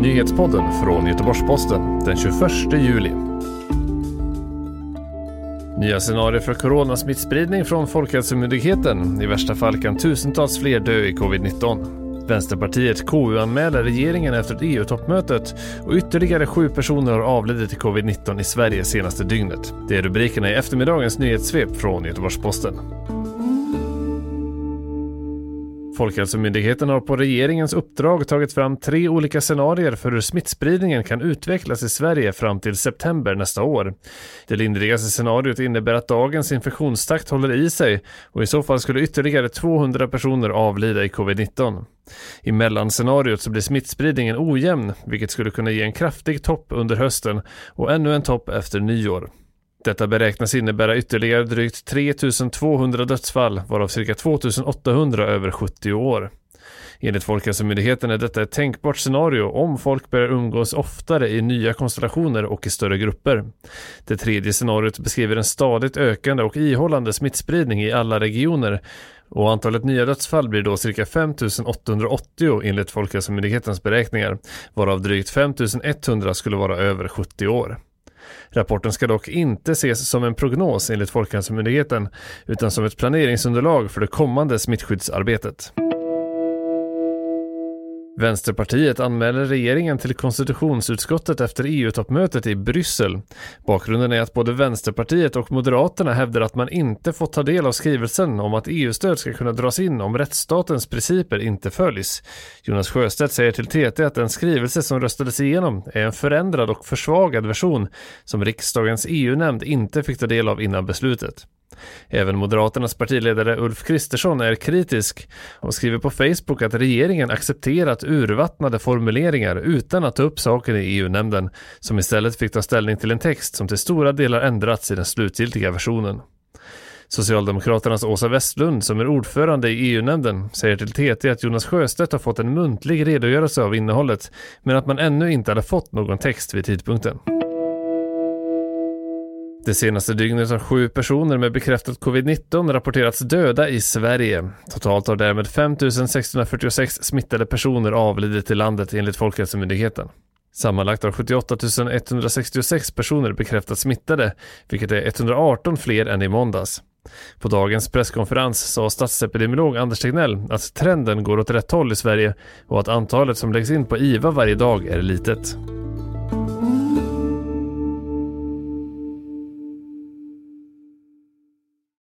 Nyhetspodden från Göteborgs-Posten den 21 juli. Nya scenarier för coronasmittspridning från Folkhälsomyndigheten. I värsta fall kan tusentals fler dö i covid-19. Vänsterpartiet KU-anmäler regeringen efter EU-toppmötet e och ytterligare sju personer har avlidit i covid-19 i Sverige senaste dygnet. Det är rubrikerna i eftermiddagens nyhetssvep från Göteborgs-Posten. Folkhälsomyndigheten har på regeringens uppdrag tagit fram tre olika scenarier för hur smittspridningen kan utvecklas i Sverige fram till september nästa år. Det lindrigaste scenariot innebär att dagens infektionstakt håller i sig och i så fall skulle ytterligare 200 personer avlida i covid-19. I mellanscenariot så blir smittspridningen ojämn, vilket skulle kunna ge en kraftig topp under hösten och ännu en topp efter nyår. Detta beräknas innebära ytterligare drygt 3200 dödsfall, varav cirka 2800 över 70 år. Enligt Folkhälsomyndigheten är detta ett tänkbart scenario om folk börjar umgås oftare i nya konstellationer och i större grupper. Det tredje scenariot beskriver en stadigt ökande och ihållande smittspridning i alla regioner och antalet nya dödsfall blir då cirka 5880 enligt Folkhälsomyndighetens beräkningar, varav drygt 5100 skulle vara över 70 år. Rapporten ska dock inte ses som en prognos enligt Folkhälsomyndigheten utan som ett planeringsunderlag för det kommande smittskyddsarbetet. Vänsterpartiet anmäler regeringen till konstitutionsutskottet efter EU-toppmötet i Bryssel. Bakgrunden är att både Vänsterpartiet och Moderaterna hävdar att man inte fått ta del av skrivelsen om att EU-stöd ska kunna dras in om rättsstatens principer inte följs. Jonas Sjöstedt säger till TT att den skrivelse som röstades igenom är en förändrad och försvagad version som riksdagens EU-nämnd inte fick ta del av innan beslutet. Även Moderaternas partiledare Ulf Kristersson är kritisk och skriver på Facebook att regeringen accepterat urvattnade formuleringar utan att ta upp saken i EU-nämnden, som istället fick ta ställning till en text som till stora delar ändrats i den slutgiltiga versionen. Socialdemokraternas Åsa Westlund, som är ordförande i EU-nämnden, säger till TT att Jonas Sjöstedt har fått en muntlig redogörelse av innehållet, men att man ännu inte hade fått någon text vid tidpunkten. Det senaste dygnet har sju personer med bekräftat covid-19 rapporterats döda i Sverige. Totalt har därmed 5 646 smittade personer avlidit i landet enligt Folkhälsomyndigheten. Sammanlagt har 78 166 personer bekräftats smittade, vilket är 118 fler än i måndags. På dagens presskonferens sa statsepidemiolog Anders Tegnell att trenden går åt rätt håll i Sverige och att antalet som läggs in på IVA varje dag är litet.